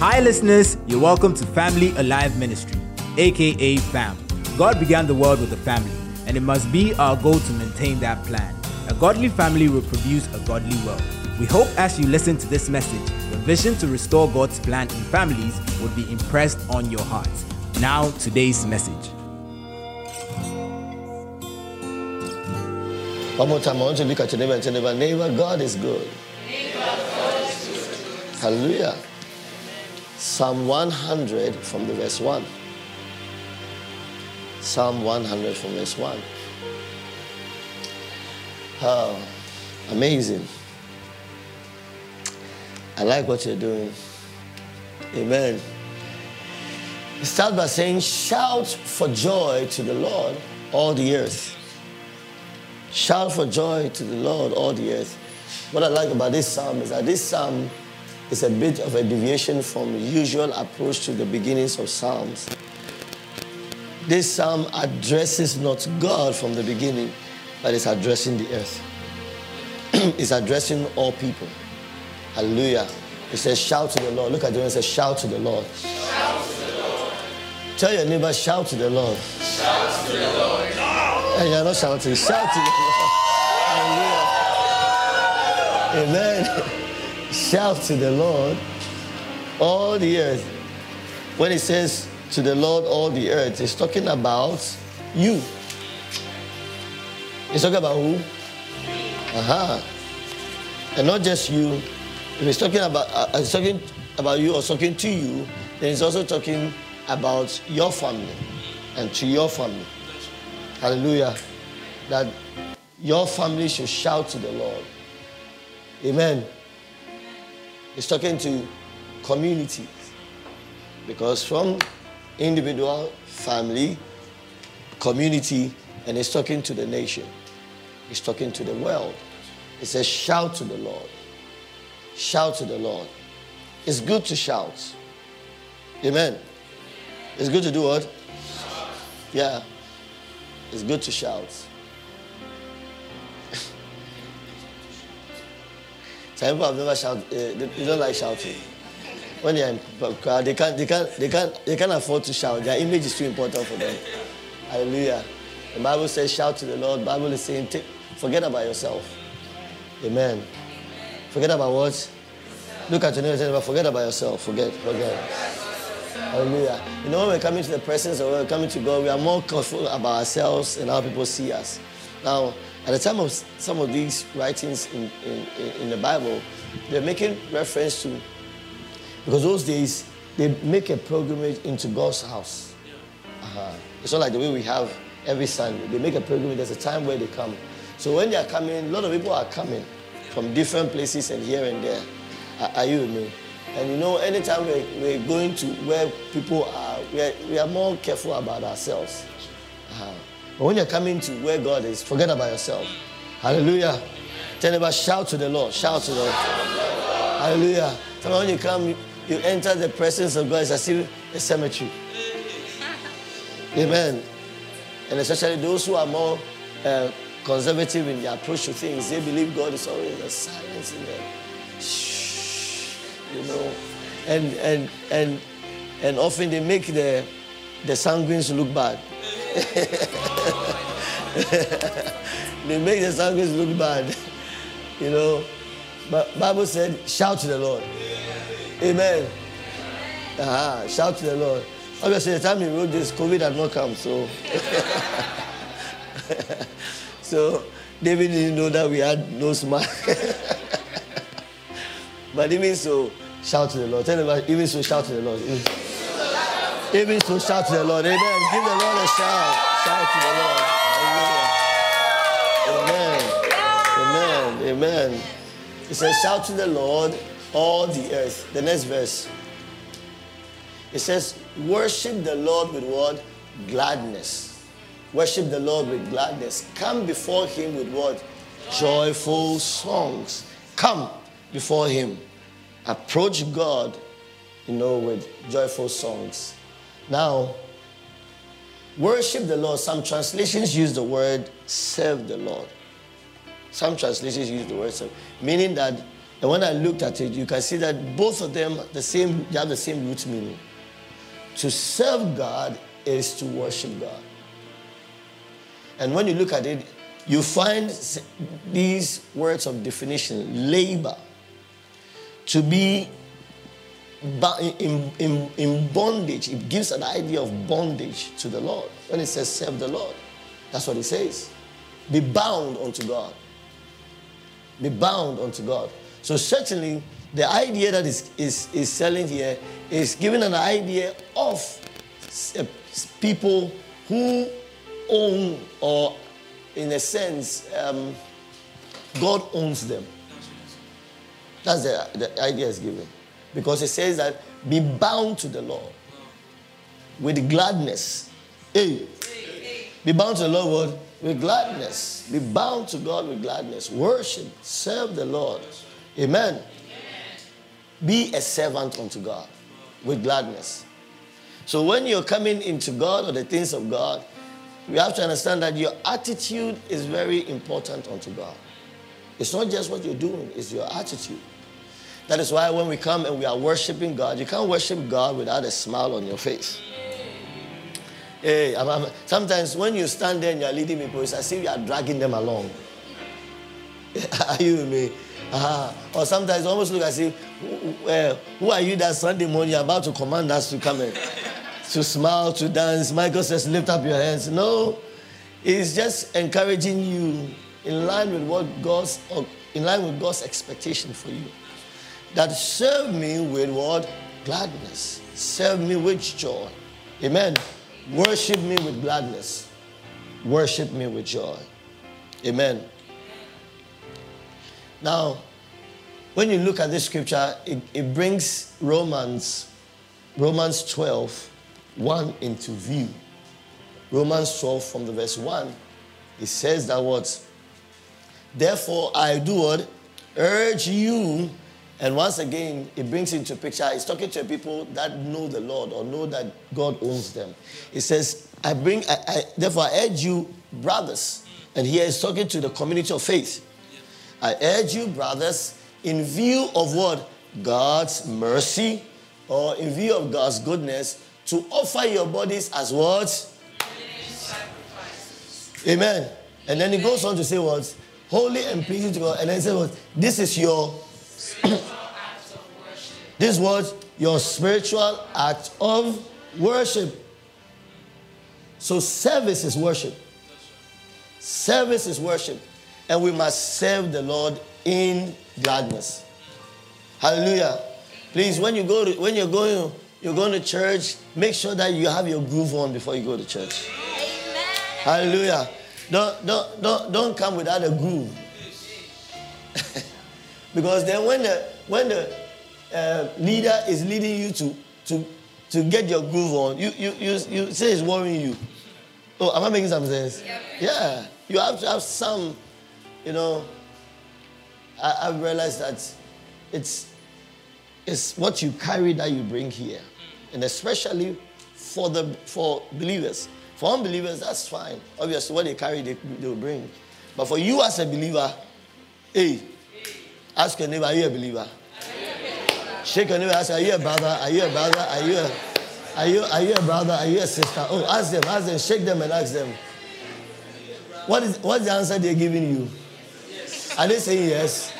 Hi, listeners. You're welcome to Family Alive Ministry, aka FAM. God began the world with a family, and it must be our goal to maintain that plan. A godly family will produce a godly world. We hope as you listen to this message, the vision to restore God's plan in families would be impressed on your heart. Now, today's message. One more time, I want to look at your neighbor and tell neighbor, neighbor, God is good. Hallelujah. Psalm 100 from the verse 1. Psalm 100 from verse 1. Oh, amazing. I like what you're doing. Amen. Start by saying, Shout for joy to the Lord, all the earth. Shout for joy to the Lord, all the earth. What I like about this psalm is that this psalm is a bit of a deviation from usual approach to the beginnings of psalms. This psalm addresses not God from the beginning, but it's addressing the earth. it's addressing all people. Hallelujah. It says, Shout to the Lord. Look at the one says, Shout to the Lord. Shout to the Lord. Tell your neighbor, Shout to the Lord. Shout to the Lord. And you're not shouting, shout to the Lord. Hallelujah. Amen. Shout to the Lord, all the earth. When it says to the Lord, all the earth, it's talking about you. It's talking about who? Aha. And not just you. If it's talking about, uh, it's talking about you or talking to you, then it's also talking about your family and to your family. Hallelujah. That your family should shout to the Lord. Amen. It's talking to communities. Because from individual, family, community, and he's talking to the nation. He's talking to the world. He says, shout to the Lord. Shout to the Lord. It's good to shout. Amen. It's good to do what? Yeah. It's good to shout. Some people have never shouted. Uh, they, don't like shouting. When they're in crowd, they can't, they can't, they can't, they can't afford to shout. Their image is too important for them. Hallelujah. The Bible says, "Shout to the Lord." Bible is saying, take, "Forget about yourself." Amen. Forget about what? Look at your neighbor and say, "Forget about yourself. Forget, forget." Hallelujah. You know, when we're coming to the presence of we're coming to God, we are more careful about ourselves and how people see us. Now, at the time of some of these writings in, in, in the Bible, they're making reference to, because those days, they make a pilgrimage into God's house. Uh-huh. It's not like the way we have every Sunday. They make a pilgrimage, there's a time where they come. So when they are coming, a lot of people are coming from different places and here and there. Are, you with me? And you know, anytime we're, we're going to where people are, we're, we are more careful about ourselves. But when you're coming to where God is, forget about yourself. Hallelujah. Tell about shout to the Lord. Shout to the Lord. Hallelujah. Sometimes when you come, you enter the presence of God, it's as if a cemetery. Amen. And especially those who are more uh, conservative in their approach to things, they believe God is always a silence in them. Shh, you know. And and and and often they make the the sanguines look bad. they make the sanguines look bad. You know. But Bible said, shout to the Lord. Amen. Uh-huh. Shout to the Lord. Obviously, the time he wrote this, COVID had not come, so. so David didn't know that we had no smile. but even so, shout to the Lord. Tell him, even so, shout to the Lord. Even, so, shout to the Lord. Amen. Give the Lord a shout. Shout to the Lord. Amen. Amen. Amen. It says, shout to the Lord, all the earth. The next verse. It says, worship the Lord with what? Gladness. Worship the Lord with gladness. Come before him with what? Joyful songs. Come before him. Approach God, you know, with joyful songs. Now, worship the Lord. Some translations use the word serve the Lord. Some translations use the word serve, meaning that And when I looked at it, you can see that both of them the same they have the same root meaning. To serve God is to worship God. And when you look at it, you find these words of definition labor to be in, in, in bondage. It gives an idea of bondage to the Lord. When it says serve the Lord, that's what it says. Be bound unto God. Be bound unto God. So certainly the idea that is, is, is selling here is giving an idea of people who own or in a sense um, God owns them. That's the, the idea is given. Because it says that be bound to the Lord with gladness. Hey. Be bound to the Lord with gladness. Be bound to God with gladness. Worship, serve the Lord. Amen. Be a servant unto God with gladness. So when you're coming into God or the things of God, you have to understand that your attitude is very important unto God. It's not just what you're doing, it's your attitude. That is why when we come and we are worshiping God, you can't worship God without a smile on your face. Hey, I'm, I'm, sometimes when you stand there and you're leading people, it's as if you are dragging them along. are you with me? Uh-huh. Or sometimes almost look as if, uh, who are you that Sunday morning you're about to command us to come in? to smile, to dance. Michael says, lift up your hands. No, it's just encouraging you in line with what God's, in line with God's expectation for you. That serve me with what? Gladness. Serve me with joy. Amen. Worship me with gladness. Worship me with joy. Amen. Now, when you look at this scripture, it, it brings Romans, Romans 12, 1 into view. Romans 12 from the verse 1, it says that what? Therefore, I do what? Urge you. And once again, it brings into picture, he's talking to people that know the Lord or know that God owns them. He says, I bring, I, I, therefore, I urge you, brothers. And here is talking to the community of faith I urge you, brothers, in view of what? God's mercy or in view of God's goodness, to offer your bodies as what? Amen. And then he goes on to say what? Holy and pleasing to God. And then he says what? This is your this was your spiritual act of worship. So service is worship. Service is worship and we must serve the Lord in gladness. Hallelujah. Please, when you go to, when you're going you're going to church, make sure that you have your groove on before you go to church. Amen. Hallelujah. Don't, don't, don't, don't come without a groove. because then when the when the uh, leader is leading you to, to, to get your groove on, you, you, you, you say it's worrying you. Oh, am I making some sense? Yeah. You have to have some you know, I, have realized that it's, it's what you carry that you bring here. And especially for, the, for believers. For unbelievers, that's fine. Obviously, what they carry, they, they will bring. But for you as a believer, hey, ask your neighbor, are you a believer? Shake your neighbor, ask, are you a brother? Are you a brother? Are you a, are you, are you a brother? Are you a sister? Oh, ask them, ask them, shake them and ask them. What is, what's the answer they're giving you? Are they saying yes?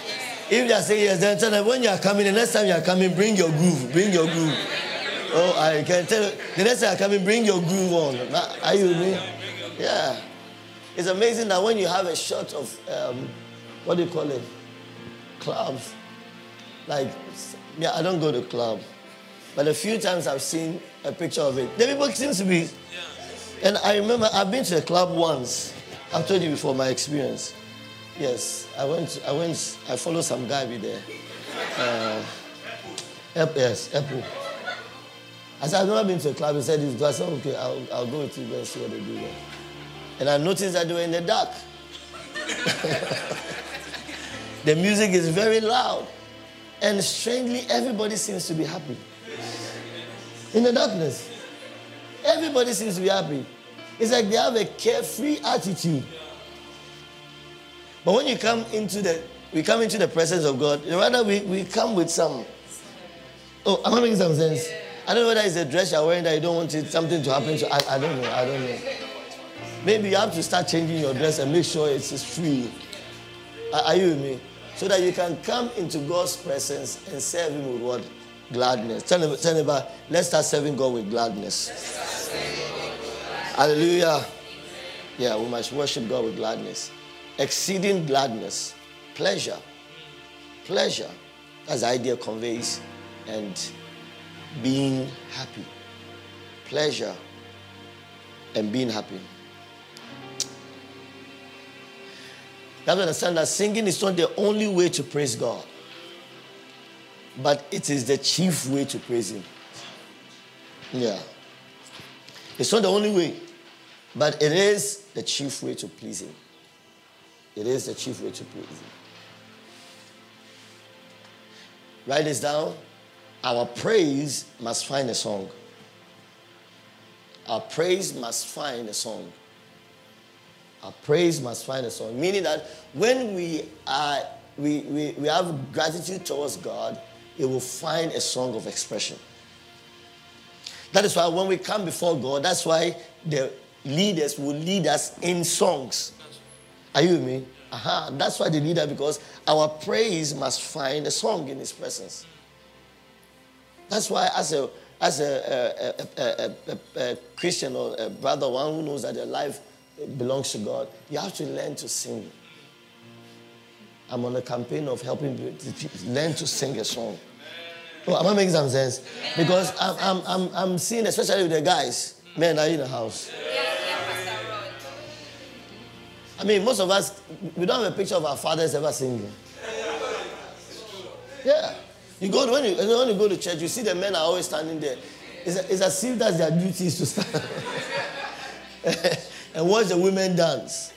If they are saying yes, then tell them when you are coming, the next time you are coming, bring your groove. Bring your groove. Oh, I can tell you, the next time you are coming, bring your groove on. Are you with me? Yeah. It's amazing that when you have a shot of, um, what do you call it? Clubs. Like, yeah, I don't go to club. But a few times I've seen a picture of it. The people seems to be. And I remember I've been to a club once. I've told you before my experience. Yes, I went. I went. I followed some guy with there. Uh, yes, Apple. I said, I've never been to a club. He said, this. I said, okay, I'll, I'll go with you and see what they do there. And I noticed that they were in the dark. the music is very loud. And strangely, everybody seems to be happy. In the darkness. Everybody seems to be happy. It's like they have a carefree attitude. But when you come into the we come into the presence of God, rather we, we come with some. Oh, am I making some sense? I don't know whether it's a dress you're wearing that you don't want it, something to happen to. I, I don't know. I don't know. Maybe you have to start changing your dress and make sure it's free. Are, are you with me? So that you can come into God's presence and serve Him with what? Gladness. Tell him, tell him about, let's start serving God with gladness. Hallelujah. Yeah, we must worship God with gladness. Exceeding gladness. Pleasure. Pleasure. As the idea conveys. And being happy. Pleasure and being happy. You have to understand that singing is not the only way to praise God, but it is the chief way to praise Him. Yeah. It's not the only way, but it is the chief way to please Him. It is the chief way to please Him. Write this down. Our praise must find a song. Our praise must find a song. Our praise must find a song. Meaning that when we are we, we, we have gratitude towards God, it will find a song of expression. That is why when we come before God, that's why the leaders will lead us in songs. Are you with me? Aha, that's why they lead us because our praise must find a song in His presence. That's why, as a as a, a, a, a, Christian or a brother, one who knows that their life belongs to God, you have to learn to sing. I'm on a campaign of helping people learn to sing a song. Oh, am I making some sense? Because I'm, I'm, I'm, I'm seeing, especially with the guys, men are in the house. I mean, most of us, we don't have a picture of our fathers ever singing. Yeah. You go when you, when you go to church, you see the men are always standing there. It's, it's as if that's their duty is to stand and watch the women dance.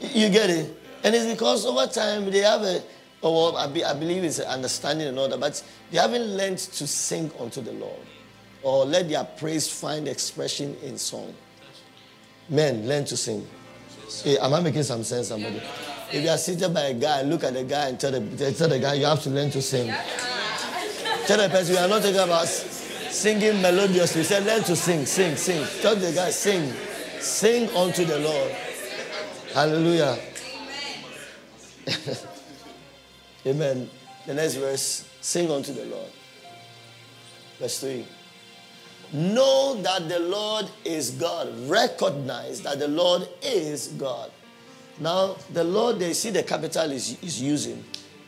You get it? And it's because over time they have a, oh, or I, be, I believe it's an understanding and all that, but they haven't learned to sing unto the Lord or let their praise find expression in song. Men, learn to sing. Hey, am I making some sense, somebody? If you are seated by a guy, look at the guy and tell the, tell the guy you have to learn to sing. Tell the person, we are not talking about singing melodiously. Say, learn to sing, sing, sing. Tell the guy, sing. Sing unto the Lord. Hallelujah. Amen. The next verse, sing unto the Lord. Verse 3. Know that the Lord is God. Recognize that the Lord is God. Now, the Lord, they see the capital is, is using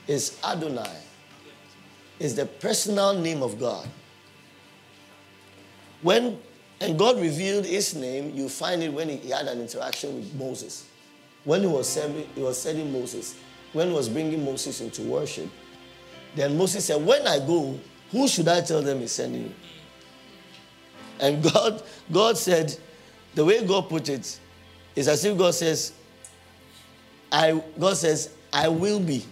is Adonai is the personal name of God. When and God revealed his name, you find it when he had an interaction with Moses. When he was sending, he was sending Moses, when he was bringing Moses into worship, then Moses said, When I go, who should I tell them is sending you? And God, God said, the way God put it is as if God says, I God says, I will be.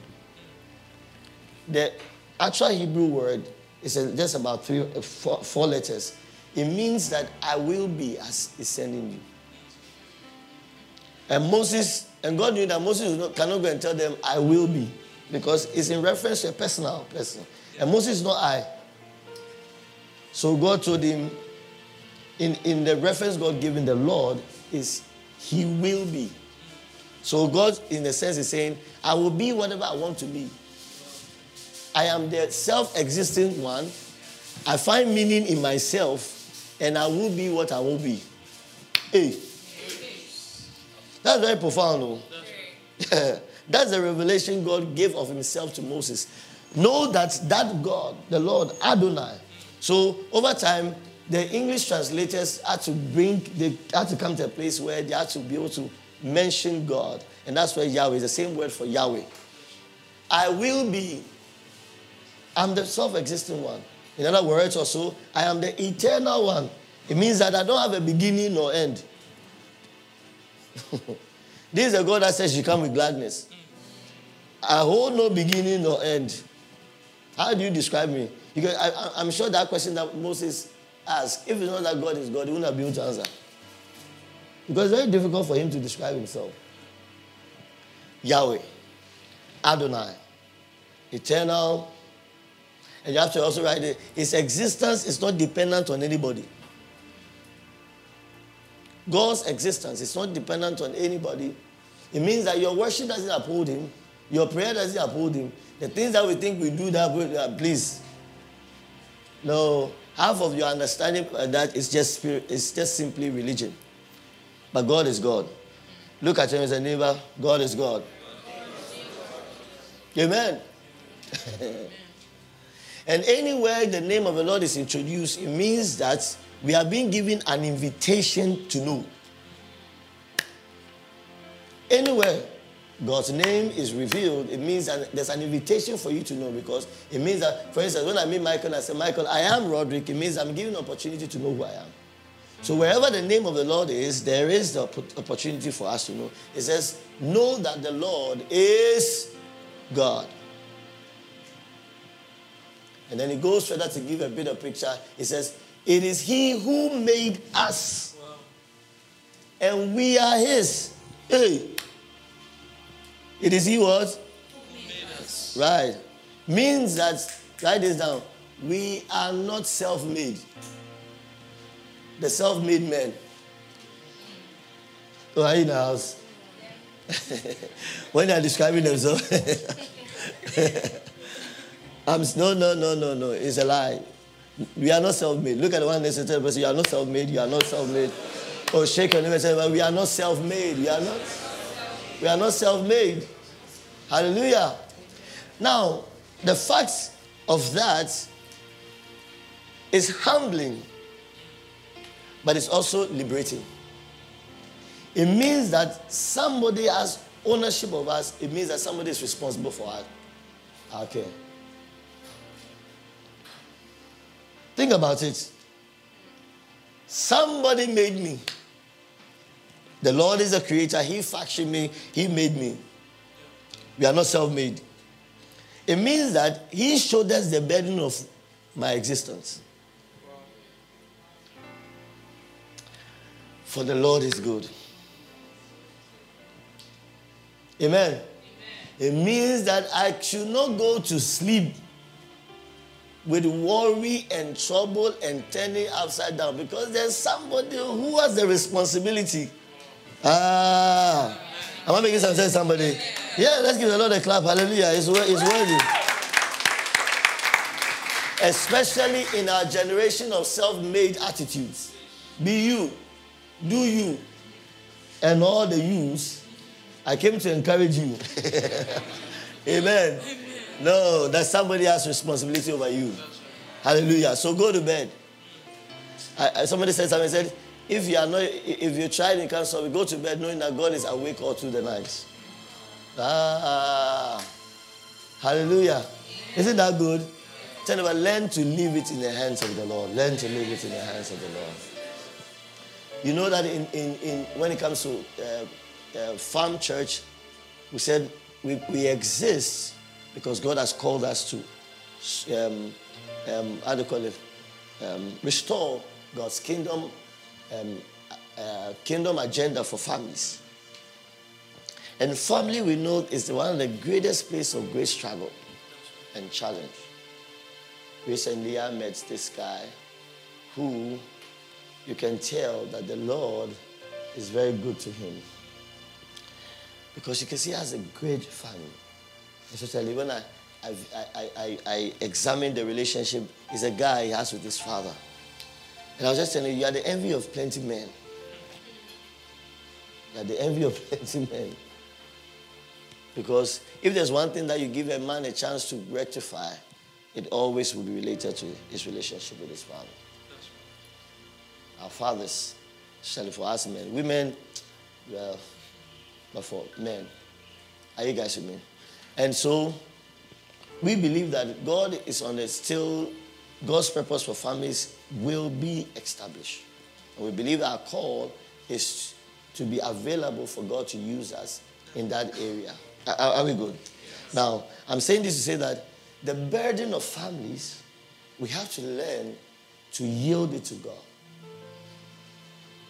The actual Hebrew word is just about three, four, four letters. It means that I will be as is sending you. And Moses, and God knew that Moses cannot go and tell them, I will be, because it's in reference to a personal person. And Moses is not I. So God told him, in, in the reference God gave in the Lord, is He will be. So God, in a sense, is saying, I will be whatever I want to be. I am the self existing one. I find meaning in myself, and I will be what I will be. Hey. That's very profound, though. Oh. That's the revelation God gave of Himself to Moses. Know that that God, the Lord Adonai. So over time, the English translators had to bring, they had to come to a place where they had to be able to mention God. And that's where Yahweh is the same word for Yahweh. I will be I'm the self existing one. In other words, also, I am the eternal one. It means that I don't have a beginning or end. this is a God that says you come with gladness. I hold no beginning nor end. How do you describe me? Because I, am sure that question that Moses asked, if it's not that God is God, he wouldn't have been able to answer. Because it's very difficult for him to describe himself. Yahweh. Adonai, eternal. And you have to also write it. His existence is not dependent on anybody. God's existence is not dependent on anybody. It means that your worship doesn't uphold him, your prayer doesn't uphold him. The things that we think we do that, uh, please. No, half of your understanding of that is just spirit, it's just simply religion. But God is God. Look at him as a neighbor. God is God. Amen. and anywhere the name of the Lord is introduced, it means that we are being given an invitation to know. Anywhere God's name is revealed, it means that there's an invitation for you to know because it means that, for instance, when I meet Michael and I say, Michael, I am Roderick, it means I'm given an opportunity to know who I am. So wherever the name of the Lord is, there is the opportunity for us to know. It says, Know that the Lord is God. And then he goes further to give a bit of picture. He says, It is He who made us. And we are His. Hey. It is He what? Made us. Right. Means that, write this down. We are not self made. The self made men. Oh, are in the house? when they are describing themselves. I'm, no, no, no, no, no. It's a lie. We are not self made. Look at the one next to the person. You are not self made. You are not self made. Oh, shake your name and say, we are not self made. We are not. We are not self made. Hallelujah. Now, the fact of that is humbling, but it's also liberating. It means that somebody has ownership of us, it means that somebody is responsible for us. Okay. Think about it. Somebody made me. The Lord is a creator. He fashioned me. He made me. We are not self made. It means that He showed us the burden of my existence. For the Lord is good. Amen. Amen. It means that I should not go to sleep with worry and trouble and turning upside down because there's somebody who has the responsibility. Ah, am I making sense? Somebody, yeah. Let's give the Lord a clap. Hallelujah! It's, it's worthy. Especially in our generation of self-made attitudes. Be you, do you, and all the yous. I came to encourage you. Amen. Amen. No, that somebody has responsibility over you. Hallelujah. So go to bed. I, I, somebody said something. Said, if you are not, if you try and you can't solve go to bed knowing that God is awake all through the night. Ah, hallelujah. Isn't that good? Tell them, learn to leave it in the hands of the Lord. Learn to leave it in the hands of the Lord. You know that in, in, in when it comes to uh, uh, FAM church, we said we, we exist because God has called us to, um, um, how do you call it, um, restore God's kingdom, um, uh, kingdom agenda for families. And family, we know, is one of the greatest places of great struggle and challenge. Recently, I met this guy who you can tell that the Lord is very good to him. Because you can see he has a great family. Especially when I, I, I, I, I examined the relationship, he's a guy he has with his father. And I was just telling you, you are the envy of plenty men. You are the envy of plenty men. Because if there's one thing that you give a man a chance to rectify, it always will be related to his relationship with his father. Our fathers, especially for us men. Women, well, but for men. Are you guys with me? And so we believe that God is on a still, God's purpose for families will be established. And we believe our call is to be available for God to use us in that area. Are, are we good? Yes. Now, I'm saying this to say that the burden of families, we have to learn to yield it to God.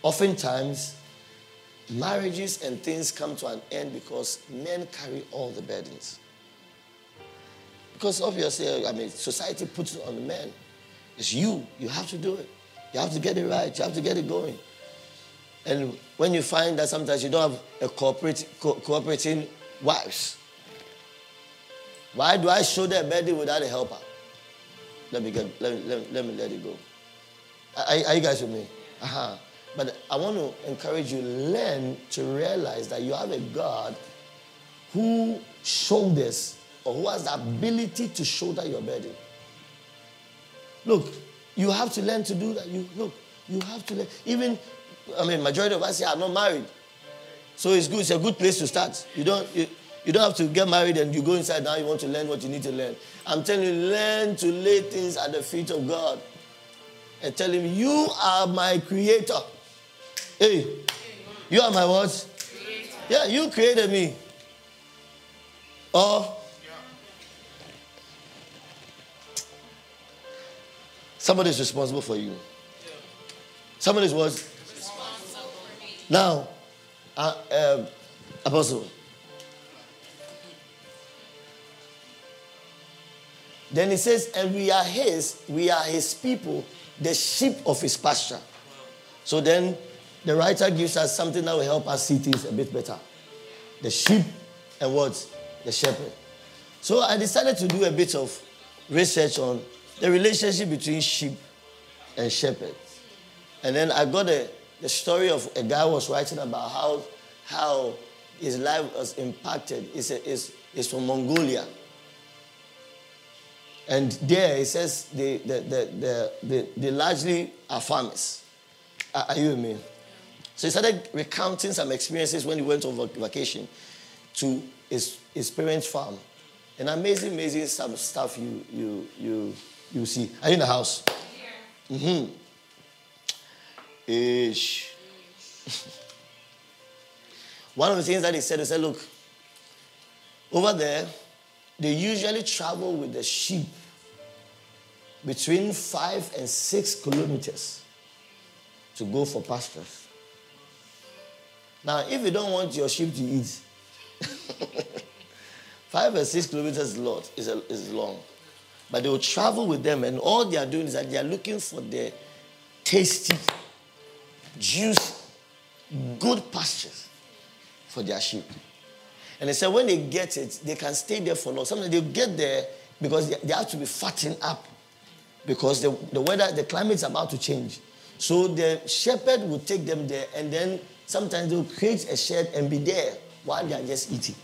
Oftentimes, marriages and things come to an end because men carry all the burdens. because obviously, I mean, society puts it on the man. It's you. You have to do it. You have to get it right. You have to get it going. And when you find that sometimes you don't have a corporate, co- cooperating wives, why do I show their birthday without a helper? Let me get, let me, let me, let, me let it go. Are, are you guys with me? Uh-huh. But I want to encourage you, learn to realize that you have a God who shoulders or who has the ability to shoulder your burden. Look, you have to learn to do that. You look, you have to learn. Even, I mean, majority of us here are not married. So it's good, it's a good place to start. You don't you, you don't have to get married and you go inside now you want to learn what you need to learn. I'm telling you, learn to lay things at the feet of God. And tell him, You are my creator. Hey, you are my what? Yeah, you created me. Or somebody is responsible for you. Somebody what? Now, uh, um, Apostle. Then he says, and we are his, we are his people, the sheep of his pasture. So then the writer gives us something that will help us see things a bit better. The sheep and what? The shepherd. So I decided to do a bit of research on the relationship between sheep and shepherd. And then I got a, the story of a guy was writing about how, how his life was impacted. It's, a, it's, from Mongolia. And there it says they, they, they, they, they largely are farmers. Are you with me? So he started recounting some experiences when he went on vacation to his, his parents' farm. And amazing, amazing some stuff you, you, you, you see. Are you in the house? Mm-hmm. Ish. One of the things that he said, he said, look, over there, they usually travel with the sheep between five and six kilometers to go for pastures. Now, if you don't want your sheep to eat, five or six kilometers is lot, is, a, is long. But they will travel with them, and all they are doing is that they are looking for the tasty, juicy, good pastures for their sheep. And they said when they get it, they can stay there for long. Sometimes they'll get there because they, they have to be fattened up because the, the weather, the climate is about to change. So the shepherd will take them there and then sometimes they'll create a shed and be there while they are just eating.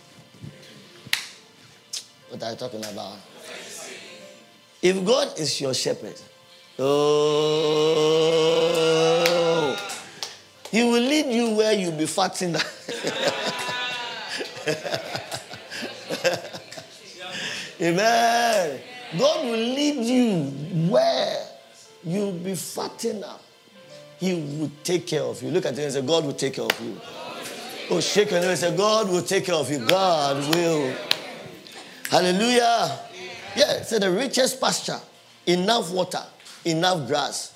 What are you talking about? If God is your shepherd, oh, He will lead you where you'll be fattening. Amen. God will lead you where you'll be fattening up. He will take care of you. Look at him and say, God will take care of you. Oh, shake your name and say, God will take care of you. God will. Hallelujah. Yeah, say the richest pasture, enough water, enough grass.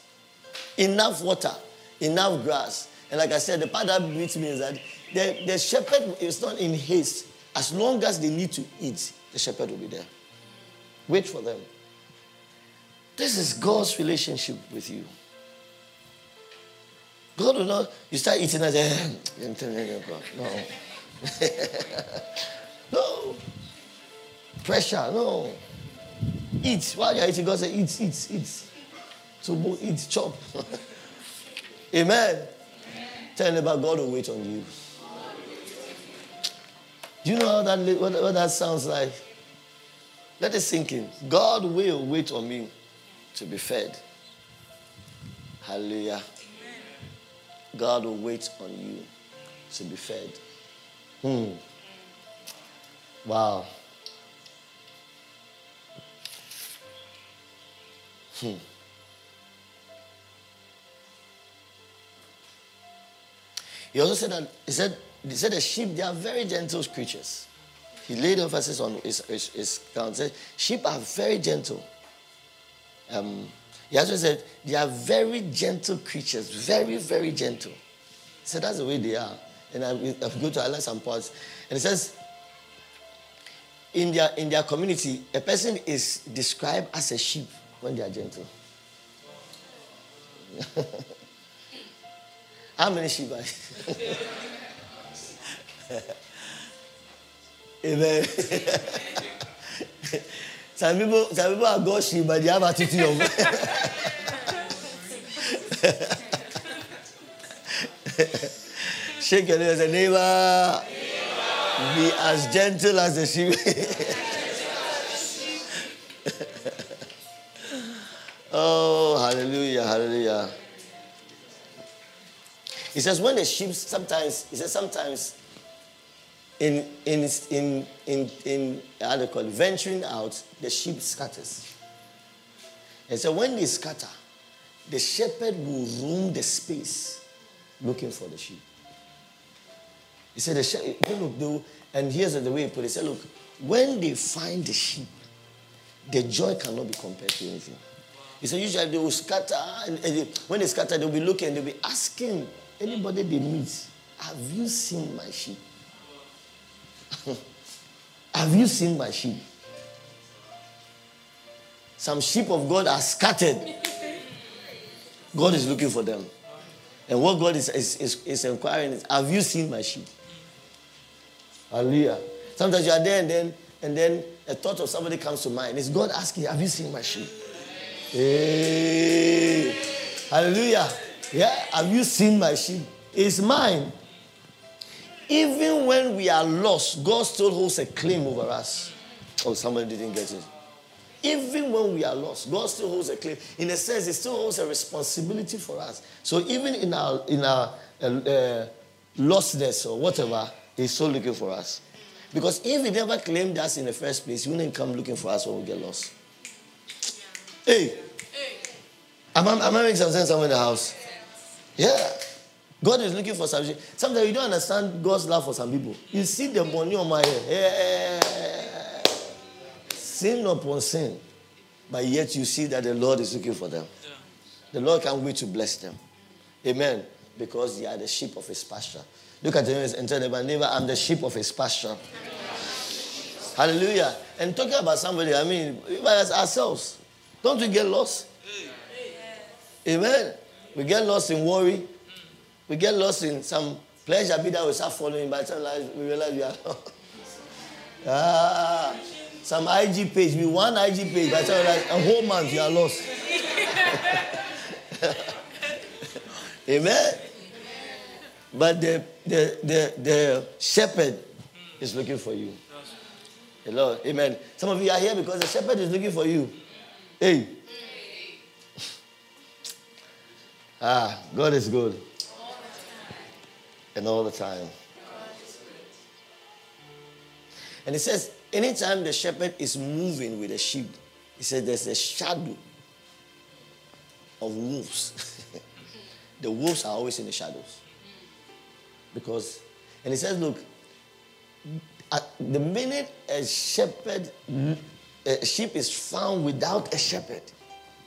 Enough water, enough grass. And like I said, the part that beats me is that the, the shepherd is not in haste. As long as they need to eat, the shepherd will be there. Wait for them. This is God's relationship with you. You start eating and say, hmm, no. no. Pressure, no. Eat. While you're eating, God says, eat, eat, eat. So eat, chop. Amen. Amen. Tell about God will wait on you. Do you know how that, what, what that sounds like? Let it sink in. God will wait on me to be fed. Hallelujah. God will wait on you to be fed. Hmm. Wow. Hmm. He also said that he said he said the sheep they are very gentle creatures. He laid emphasis on his, his, his count. Said sheep are very gentle. Um, he also said they are very gentle creatures, very very gentle. He said that's the way they are. And I, I go to highlight some parts. And he says in their in their community, a person is described as a sheep when they are gentle. How many sheep are Amen. some people, some people are sheep, but they have attitude of. Shake your neighbor, neighbor, be as gentle as the sheep. oh, hallelujah, hallelujah. He says, when the sheep sometimes, he says, sometimes in, in, in, in, in how do call it, venturing out, the sheep scatters. And so when they scatter, the shepherd will roam the space looking for the sheep. He said, the shepherd, look, they and here's the way he put it. He said, look, when they find the sheep, the joy cannot be compared to anything. He said, usually they will scatter, and, and when they scatter, they'll be looking, they'll be asking anybody they meet, have you seen my sheep? have you seen my sheep? Some sheep of God are scattered. God is looking for them. And what God is, is, is, is inquiring is, have you seen my sheep? Hallelujah. Sometimes you are there and then and then a thought of somebody comes to mind. It's God asking, Have you seen my sheep? Hey. Hallelujah. Yeah. Have you seen my sheep? It's mine. Even when we are lost, God still holds a claim over us. Oh, somebody didn't get it. Even when we are lost, God still holds a claim. In a sense, He still holds a responsibility for us. So even in our in our uh, uh, lostness or whatever, He's still looking for us. Because if he never claimed us in the first place, he wouldn't come looking for us when we get lost. Hey. hey. Am, I, am I making some sense somewhere in the house? Yeah. God is looking for salvation. Sometimes you don't understand God's love for some people. You see the money on my head. Yeah. Sin upon sin. But yet you see that the Lord is looking for them. Yeah. The Lord can't wait to bless them. Amen. Because they are the sheep of his pasture. Look at him and tell them, neighbor, I'm the sheep of his pasture. Hallelujah. And talking about somebody, I mean, as ourselves. Don't we get lost? Amen. We get lost in worry. We get lost in some pleasure be that we start following by the time we realize we are. ah, some IG page, we one IG page, by the time realize a whole month you are lost. Amen. But the, the, the, the shepherd is looking for you. Lord. Amen. Some of you are here because the shepherd is looking for you. Hey. Ah, God is good. And all the time. And it says, anytime the shepherd is moving with the sheep, he says there's a shadow of wolves. the wolves are always in the shadows. Because, and he says, look, the minute a shepherd, a sheep is found without a shepherd,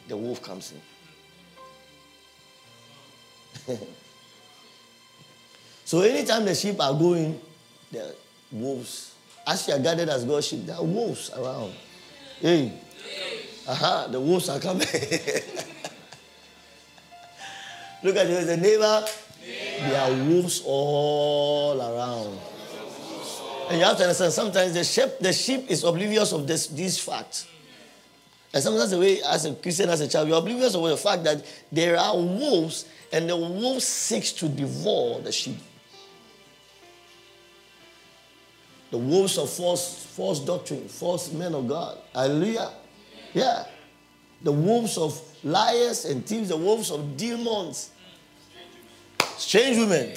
the wolf comes in. so anytime the sheep are going, there are wolves. As you are gathered as God's sheep, there are wolves around. Hey. Aha, the wolves are coming. Look at the neighbor there are wolves all around. And you have to understand, sometimes the sheep, the sheep is oblivious of this, these facts. And sometimes the way, as a Christian, as a child, you're oblivious of the fact that there are wolves, and the wolf seeks to devour the sheep. The wolves of false, false doctrine, false men of God. Hallelujah. Yeah. The wolves of liars and thieves, the wolves of demons. Strange women.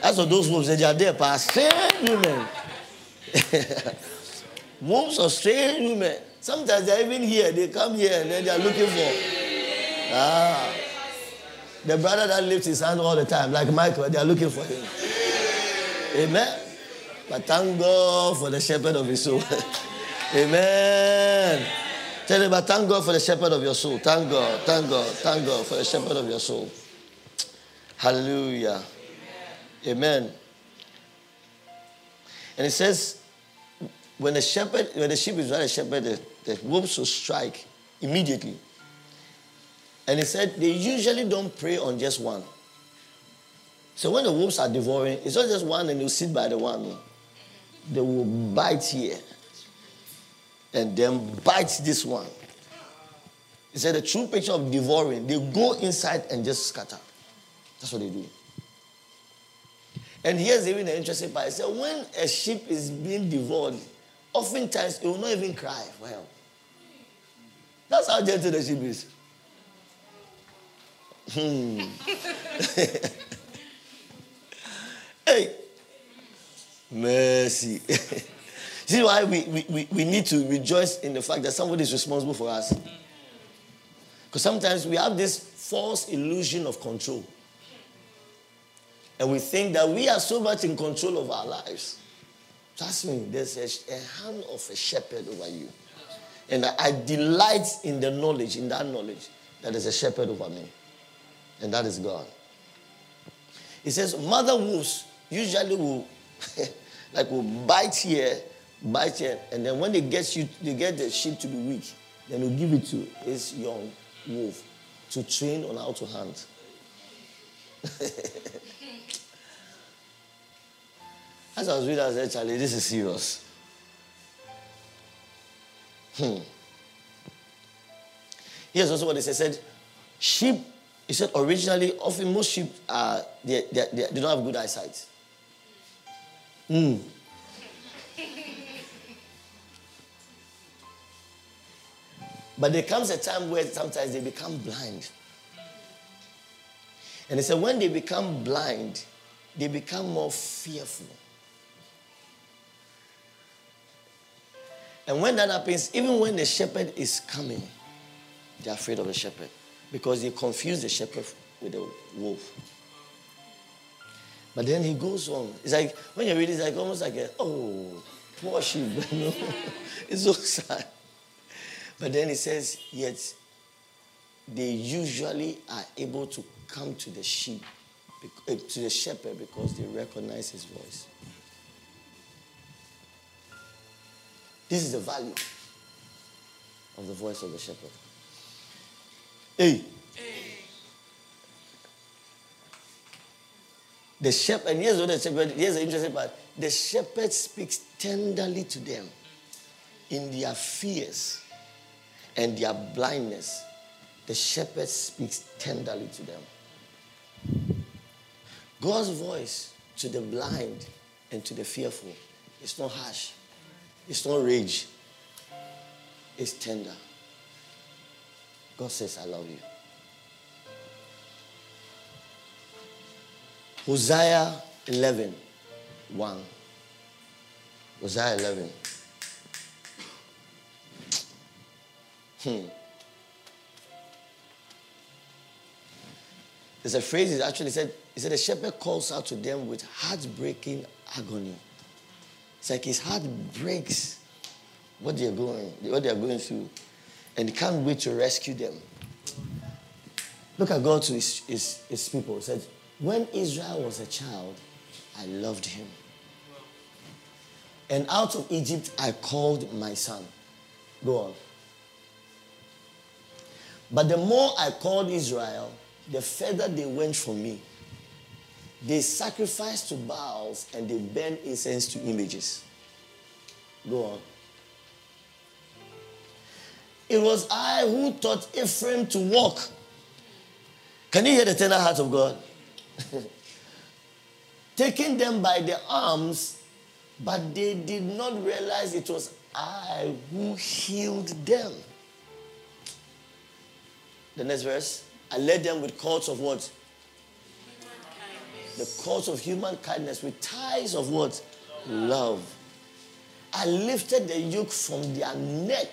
That's what those wolves, they are there, but strange women. wolves of strange women. Sometimes they're even here. They come here and then they are looking for. Ah. The brother that lifts his hand all the time, like Michael, they are looking for him. Amen. But thank God for the shepherd of his soul. Amen. Tell him, but thank God for the shepherd of your soul. Thank God, thank God, thank God for the shepherd of your soul. Hallelujah. Amen. And it says, when the shepherd, when the sheep is without a shepherd, the, the wolves will strike immediately. And he said they usually don't prey on just one. So when the wolves are devouring, it's not just one and you sit by the one. They will bite here and then bite this one. He said the true picture of devouring, they go inside and just scatter. That's what they do. And here's even the interesting part. He said when a sheep is being devoured, oftentimes it will not even cry for help. That's how gentle the sheep is. Hmm. hey, mercy. See why we, we, we need to rejoice in the fact that somebody is responsible for us. Because sometimes we have this false illusion of control. And we think that we are so much in control of our lives. Trust me, there's a, a hand of a shepherd over you. And I, delight in the knowledge, in that knowledge, that there's a shepherd over me. And that is God. He says, mother wolves usually will, like, will bite here, bite here, and then when they get you, they get the sheep to be weak, then they'll give it to his young wolf to train on how to hunt. As I was reading, I said, Charlie, this is serious. Hmm. Here's also what they said. said sheep, he said originally, often most sheep are, they, they, they, they don't have good eyesight. Hmm. But there comes a time where sometimes they become blind. And he said, when they become blind, they become more fearful. And when that happens, even when the shepherd is coming, they're afraid of the shepherd because they confuse the shepherd with the wolf. But then he goes on. It's like when you read it, it's like almost like a, oh, poor sheep. it's so sad. But then he says, yet they usually are able to come to the sheep, eh, to the shepherd because they recognize his voice. This is the value of the voice of the shepherd. Hey. The shepherd, and here's what the shepherd, here's the interesting part. The shepherd speaks tenderly to them in their fears and their blindness. The shepherd speaks tenderly to them. God's voice to the blind and to the fearful is not harsh. It's not rage, it's tender. God says, I love you. Hosea 11 1. Hosea 11. Hmm. There's a phrase it actually said, he said, the shepherd calls out to them with heartbreaking agony. It's like his heart breaks what they're going, what they're going through. And he can't wait to rescue them. Look at God to his, his, his people. He said, When Israel was a child, I loved him. And out of Egypt I called my son. Go on. But the more I called Israel, the further they went from me. They sacrificed to Baals and they burned incense to images. Go on. It was I who taught Ephraim to walk. Can you hear the tender heart of God? Taking them by the arms, but they did not realize it was I who healed them. The next verse. I led them with cords of what? The cords of human kindness with ties of what? Love. I lifted the yoke from their neck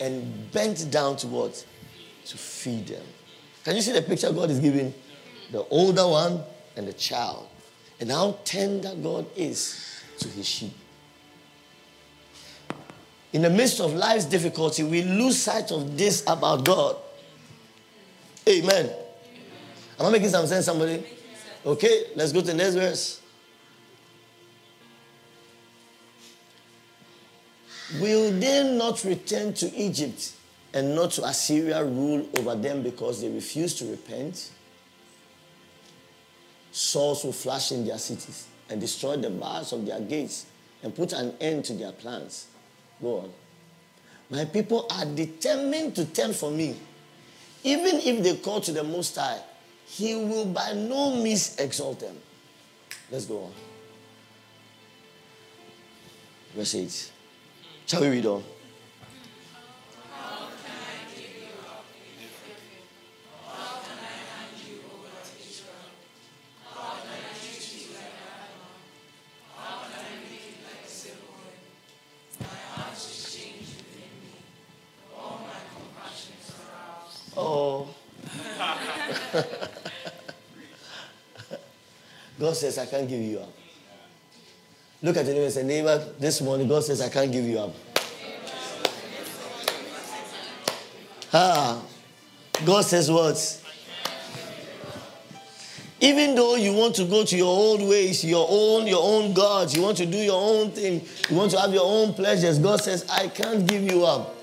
and bent down to what? To feed them. Can you see the picture God is giving? The older one and the child. And how tender God is to his sheep. In the midst of life's difficulty, we lose sight of this about God. Amen. Am I making some sense, somebody? Okay, let's go to the next verse. Will they not return to Egypt and not to Assyria rule over them because they refuse to repent? Swords will flash in their cities and destroy the bars of their gates and put an end to their plans. Go on. My people are determined to turn from me. Even if they call to the Most High, He will by no means exalt them. Let's go on. Verse 8. Shall we read on? God says, I can't give you up. Look at your neighbor and say, neighbor, this morning God says, I can't give you up. Ah, God says what? Even though you want to go to your old ways, your own, your own gods, you want to do your own thing, you want to have your own pleasures, God says, I can't give you up.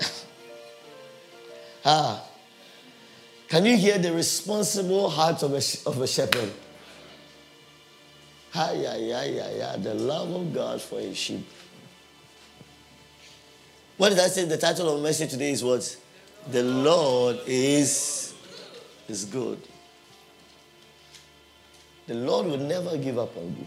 ah. Can you hear the responsible heart of a, of a shepherd? Hi, yeah, yeah, yeah, yeah. The love of God for his sheep. What did I say? The title of the message today is what? The Lord is, is good. The Lord will never give up on you.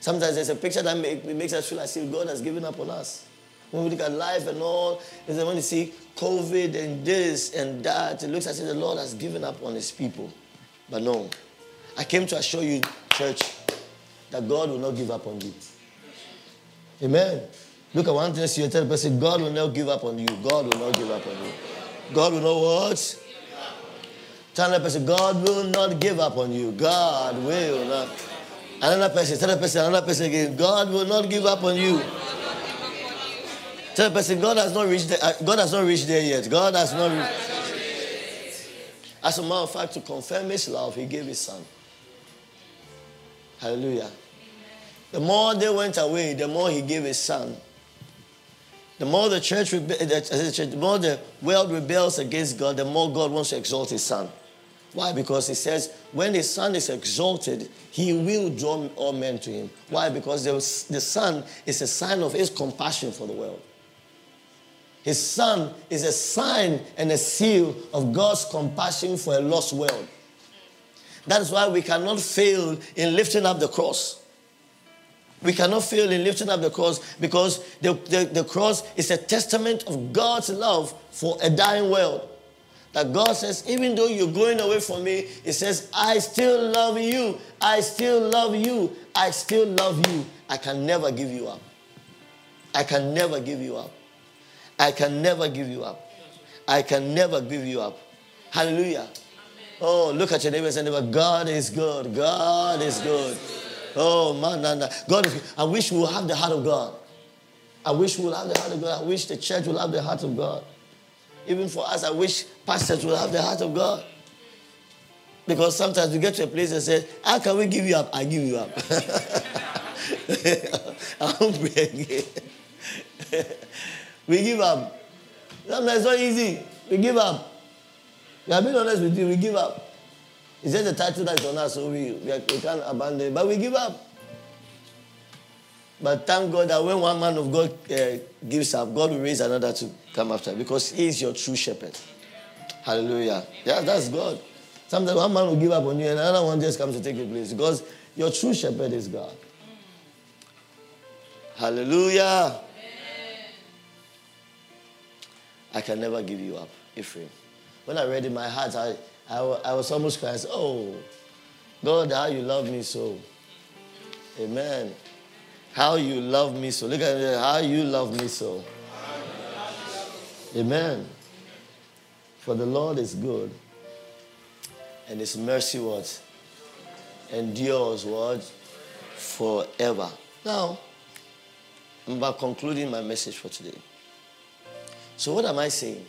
Sometimes there's a picture that make, makes us feel as if God has given up on us. When we look at life and all, is when you see COVID and this and that, it looks as if the Lord has given up on his people. But no. I came to assure you, church, that God will not give up on you. Amen. Look at one thing you tell the person, God will not give up on you. God will not give up on you. God will not what? Tell another person, God will not give up on you. God will not. Another person, the person, another person again, God will not give up on you. Tell the person, God has not reached there, uh, God has not reached there yet. God has not reached. As a matter of fact, to confirm his love, he gave his son. Hallelujah. The more they went away, the more he gave his son. The more the church, the more the world rebels against God, the more God wants to exalt his son. Why? Because he says, when his son is exalted, he will draw all men to him. Why? Because the son is a sign of his compassion for the world. His son is a sign and a seal of God's compassion for a lost world. That is why we cannot fail in lifting up the cross. We cannot fail in lifting up the cross because the, the, the cross is a testament of God's love for a dying world. That God says, even though you're going away from me, He says, I still love you. I still love you. I still love you. I can never give you up. I can never give you up. I can never give you up. I can never give you up. Hallelujah. Oh, look at your neighbor and say, God is good. God is good. Oh, man, man, man. God is good. I wish we will have the heart of God. I wish we will have the heart of God. I wish the church will have the heart of God. Even for us, I wish pastors will have the heart of God. Because sometimes we get to a place and say, How can we give you up? I give you up. I won't pray again. We give up. Sometimes it's not easy. We give up. We are being honest with you, we give up. It's just the title that's on us, so we, we, we can't abandon it. But we give up. But thank God that when one man of God uh, gives up, God will raise another to come after because He is your true shepherd. Hallelujah. Yeah, that's God. Sometimes one man will give up on you and another one just comes to take your place because your true shepherd is God. Hallelujah. I can never give you up, Ephraim. When I read in my heart, I, I, I was almost crying. Oh, God, how you love me so. Amen. How you love me so. Look at it. How you love me so. Amen. For the Lord is good. And his mercy what? Endures what? Forever. Now, I'm about concluding my message for today. So, what am I saying?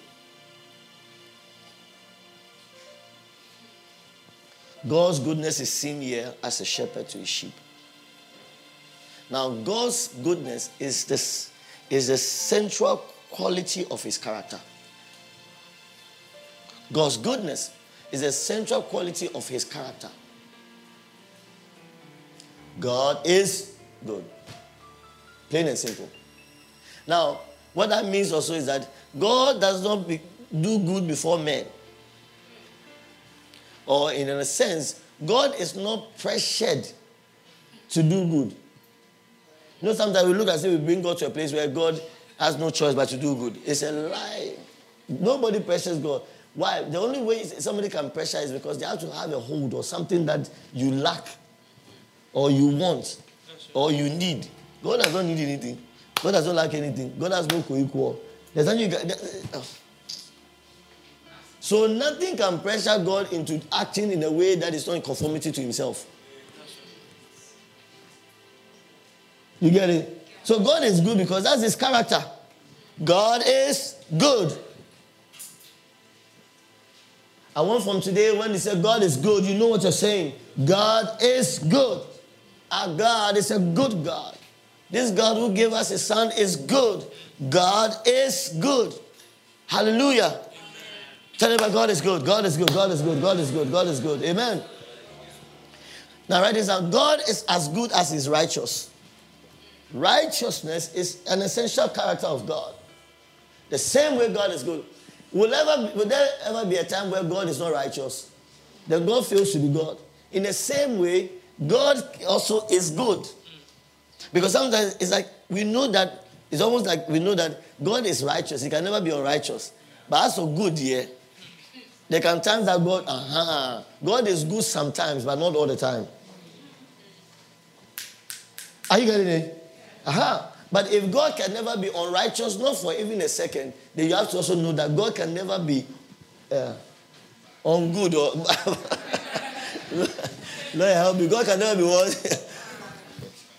God's goodness is seen here as a shepherd to his sheep. Now, God's goodness is this is the central quality of his character. God's goodness is a central quality of his character. God is good. Plain and simple. Now, what that means also is that God does not be, do good before men. Or, in a sense, God is not pressured to do good. You know, sometimes we look as if we bring God to a place where God has no choice but to do good. It's a lie. Nobody pressures God. Why? The only way somebody can pressure is because they have to have a hold or something that you lack or you want or you need. God does not need anything. God does not lack anything. God has no co-equal. There's nothing you can, uh. So nothing can pressure God into acting in a way that is not in conformity to himself. You get it? So God is good because that's his character. God is good. I want from today when they say God is good, you know what you're saying. God is good. Our God is a good God. This God who gave us his son is good. God is good. Hallelujah. Amen. Tell about God is good. God is good. God is good. God is good. God is good. Amen. Now write this down. God is as good as he's righteous. Righteousness is an essential character of God. The same way God is good. Will, ever, will there ever be a time where God is not righteous? Then God fails to be God. In the same way, God also is good. Because sometimes it's like we know that, it's almost like we know that God is righteous. He can never be unrighteous. But as for good, yeah, there can times that God, uh-huh, God is good sometimes, but not all the time. Are you getting it? Aha. But if God can never be unrighteous, not for even a second, then you have to also know that God can never be uh, ungood or. Lord help me. God can never be what?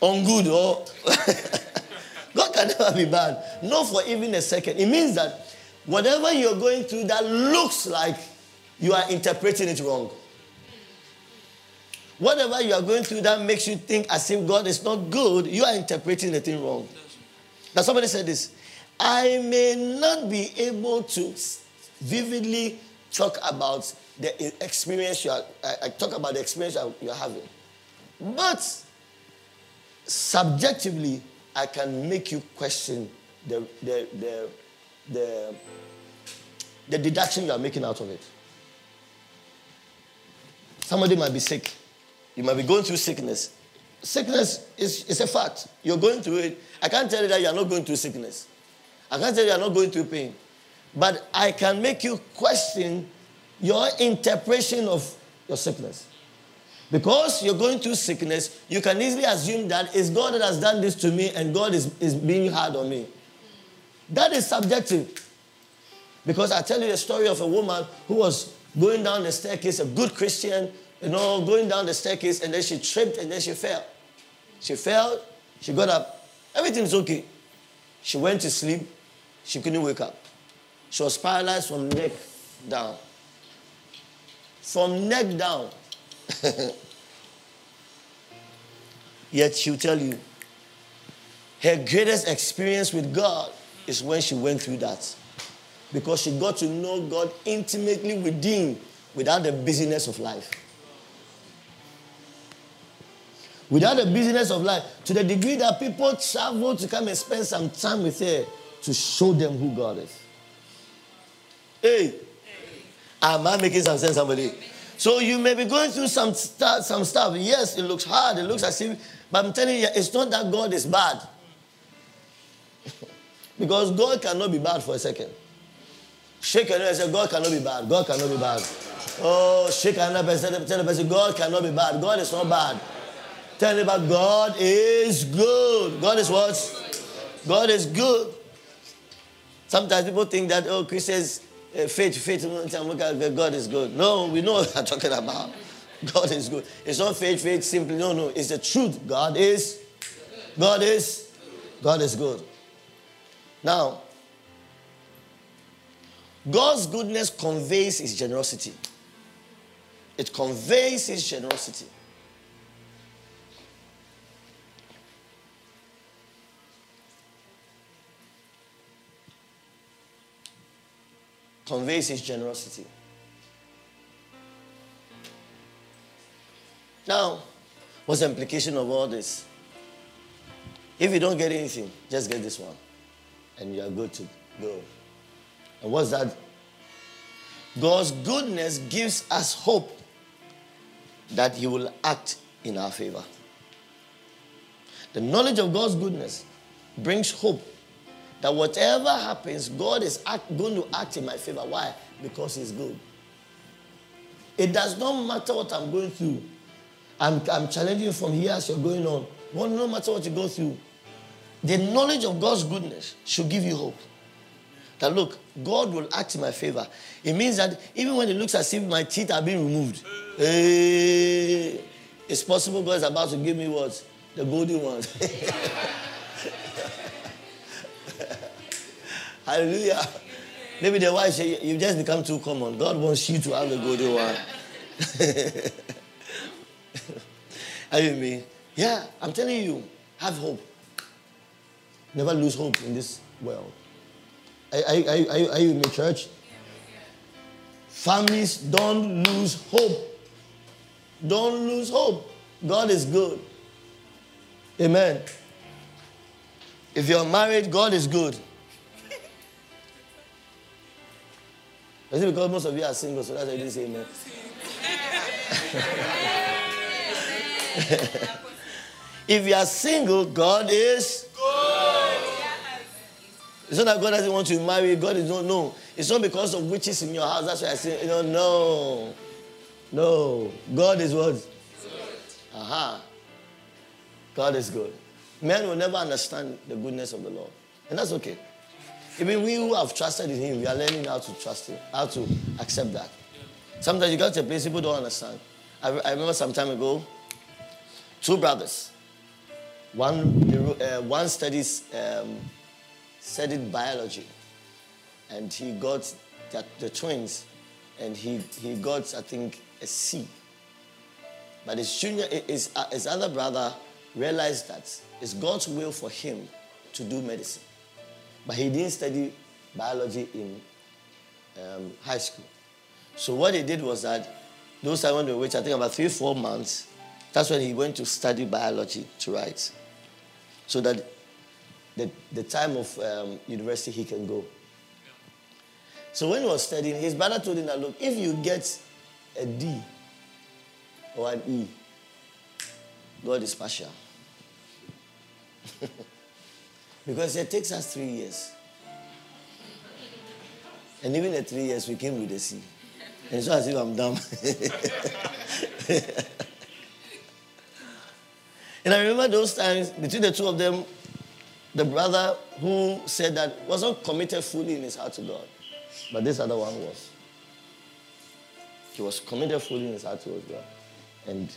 ungood or. Oh. God can never be bad. Not for even a second. It means that whatever you're going through that looks like you are interpreting it wrong. Whatever you are going through that makes you think as if God is not good, you are interpreting the thing wrong. Now, somebody said this I may not be able to vividly talk about the experience you are, I, talk about the experience you're having. But subjectively, I can make you question the, the, the, the, the deduction you are making out of it. Somebody might be sick. You might be going through sickness. Sickness is, is a fact. You're going through it. I can't tell you that you're not going through sickness. I can't tell you you're not going through pain. But I can make you question your interpretation of your sickness. Because you're going through sickness, you can easily assume that it's God that has done this to me and God is, is being hard on me. That is subjective. Because I tell you the story of a woman who was going down the staircase, a good Christian, you know, going down the staircase, and then she tripped and then she fell. She fell, she got up, everything's okay. She went to sleep, she couldn't wake up. She was paralyzed from neck down. From neck down. Yet she'll tell you, her greatest experience with God is when she went through that. Because she got to know God intimately within without the busyness of life without the business of life, to the degree that people travel to come and spend some time with her to show them who God is. Hey, am I making some sense, somebody? So you may be going through some stuff, some stuff. Yes, it looks hard. It looks as if, but I'm telling you, it's not that God is bad. because God cannot be bad for a second. Shake your head and say, God cannot be bad. God cannot be bad. Oh, shake another person, tell the person, God cannot be bad. God is not bad. Tell about God is good. God is what? God is good. Sometimes people think that, oh, Christians, uh, faith, faith, God is good. No, we know what I'm talking about. God is good. It's not faith, faith, simply. No, no. It's the truth. God is, God is, God is good. Now, God's goodness conveys his generosity. It conveys his generosity. Conveys his generosity. Now, what's the implication of all this? If you don't get anything, just get this one, and you are good to go. And what's that? God's goodness gives us hope that He will act in our favor. The knowledge of God's goodness brings hope that whatever happens, God is act, going to act in my favor. Why? Because He's good. It does not matter what I'm going through. I'm, I'm challenging from here as you're going on. Well, no matter what you go through, the knowledge of God's goodness should give you hope. That look, God will act in my favor. It means that even when it looks as if my teeth are being removed, hey, eh, it's possible God is about to give me what? The golden ones. Hallelujah. Maybe the wife say, You just become too common. God wants you to have the golden one. Are you me? Yeah, I'm telling you, have hope. Never lose hope in this world. Are, are, are, are you in the church? Families don't lose hope. Don't lose hope. God is good. Amen. If you're married, God is good. Is it because most of you are single, so that's why you didn't say amen? if you are single, God is good. it's not that God doesn't want to marry. God is not no. It's not because of witches in your house. That's why I say, you know, no. No. God is what? Aha. God is good. Men will never understand the goodness of the Lord. And that's okay. Even we who have trusted in Him, we are learning how to trust Him, how to accept that. Sometimes you get to a place people don't understand. I, I remember some time ago, two brothers. One, uh, one studies um, studied biology, and he got the, the twins, and he, he got, I think, a C. But his junior, his, uh, his other brother realized that it's God's will for him to do medicine. But he didn't study biology in um, high school. So what he did was that those I went to which I think about three, four months, that's when he went to study biology to write. So that the, the time of um, university he can go. So when he was studying, his brother told him that, look, if you get a D or an E, God is partial. because it takes us three years. And even at three years, we came with a C. And so I if I'm dumb. and I remember those times between the two of them, the brother who said that wasn't committed fully in his heart to God, but this other one was. He was committed fully in his heart towards God. And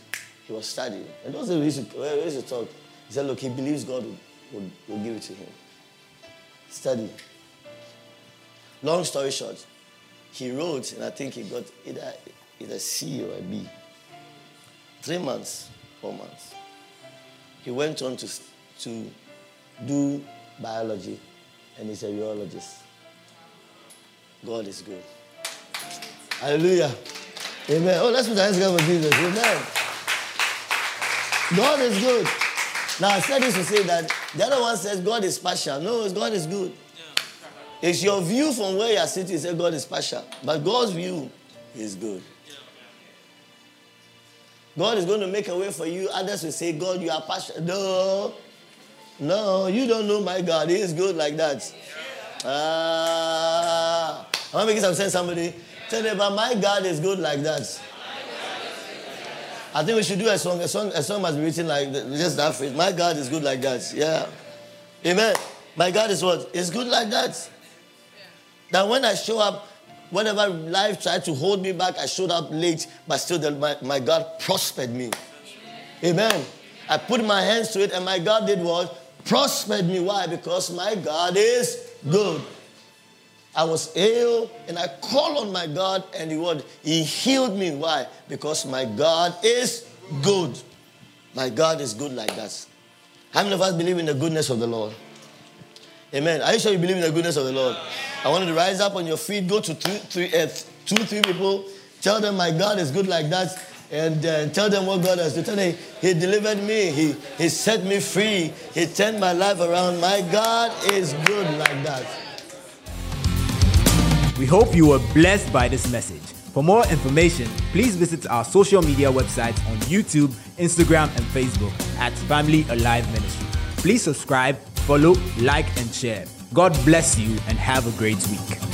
he was studying. And those days we used to, to talk. He said, Look, he believes God will, will, give it to him. Study. Long story short, he wrote, and I think he got either, either C or a B. Three months, four months. He went on to, to do biology, and he's a urologist. God is good. Hallelujah. Amen. Oh, let's put our hands together for Jesus. Amen. God is good. Now, I said this to say that the other one says God is partial. No, God is good. It's your view from where you're sitting, you say God is partial. But God's view is good. God is going to make a way for you. Others will say, God, you are partial. No. No, you don't know my God. He is good like that. Ah. I'm making some sense, somebody. Tell them, but my God is good like that. I think we should do a song. A song, a song must be written like just that phrase. My God is good like that. Yeah. Amen. My God is what? Is good like that. That when I show up, whenever life tried to hold me back, I showed up late, but still the, my, my God prospered me. Amen. I put my hands to it, and my God did what? prospered me. Why? Because my God is good. I was ill and I called on my God and he would he healed me. Why? Because my God is good. My God is good like that. How many of us believe in the goodness of the Lord? Amen. Are you sure you believe in the goodness of the Lord? I want you to rise up on your feet, go to two, three, uh, two, three people, tell them my God is good like that, and uh, tell them what God has done. Tell them He delivered me, He He set me free, He turned my life around. My God is good like that. We hope you were blessed by this message. For more information, please visit our social media websites on YouTube, Instagram, and Facebook at Family Alive Ministry. Please subscribe, follow, like, and share. God bless you and have a great week.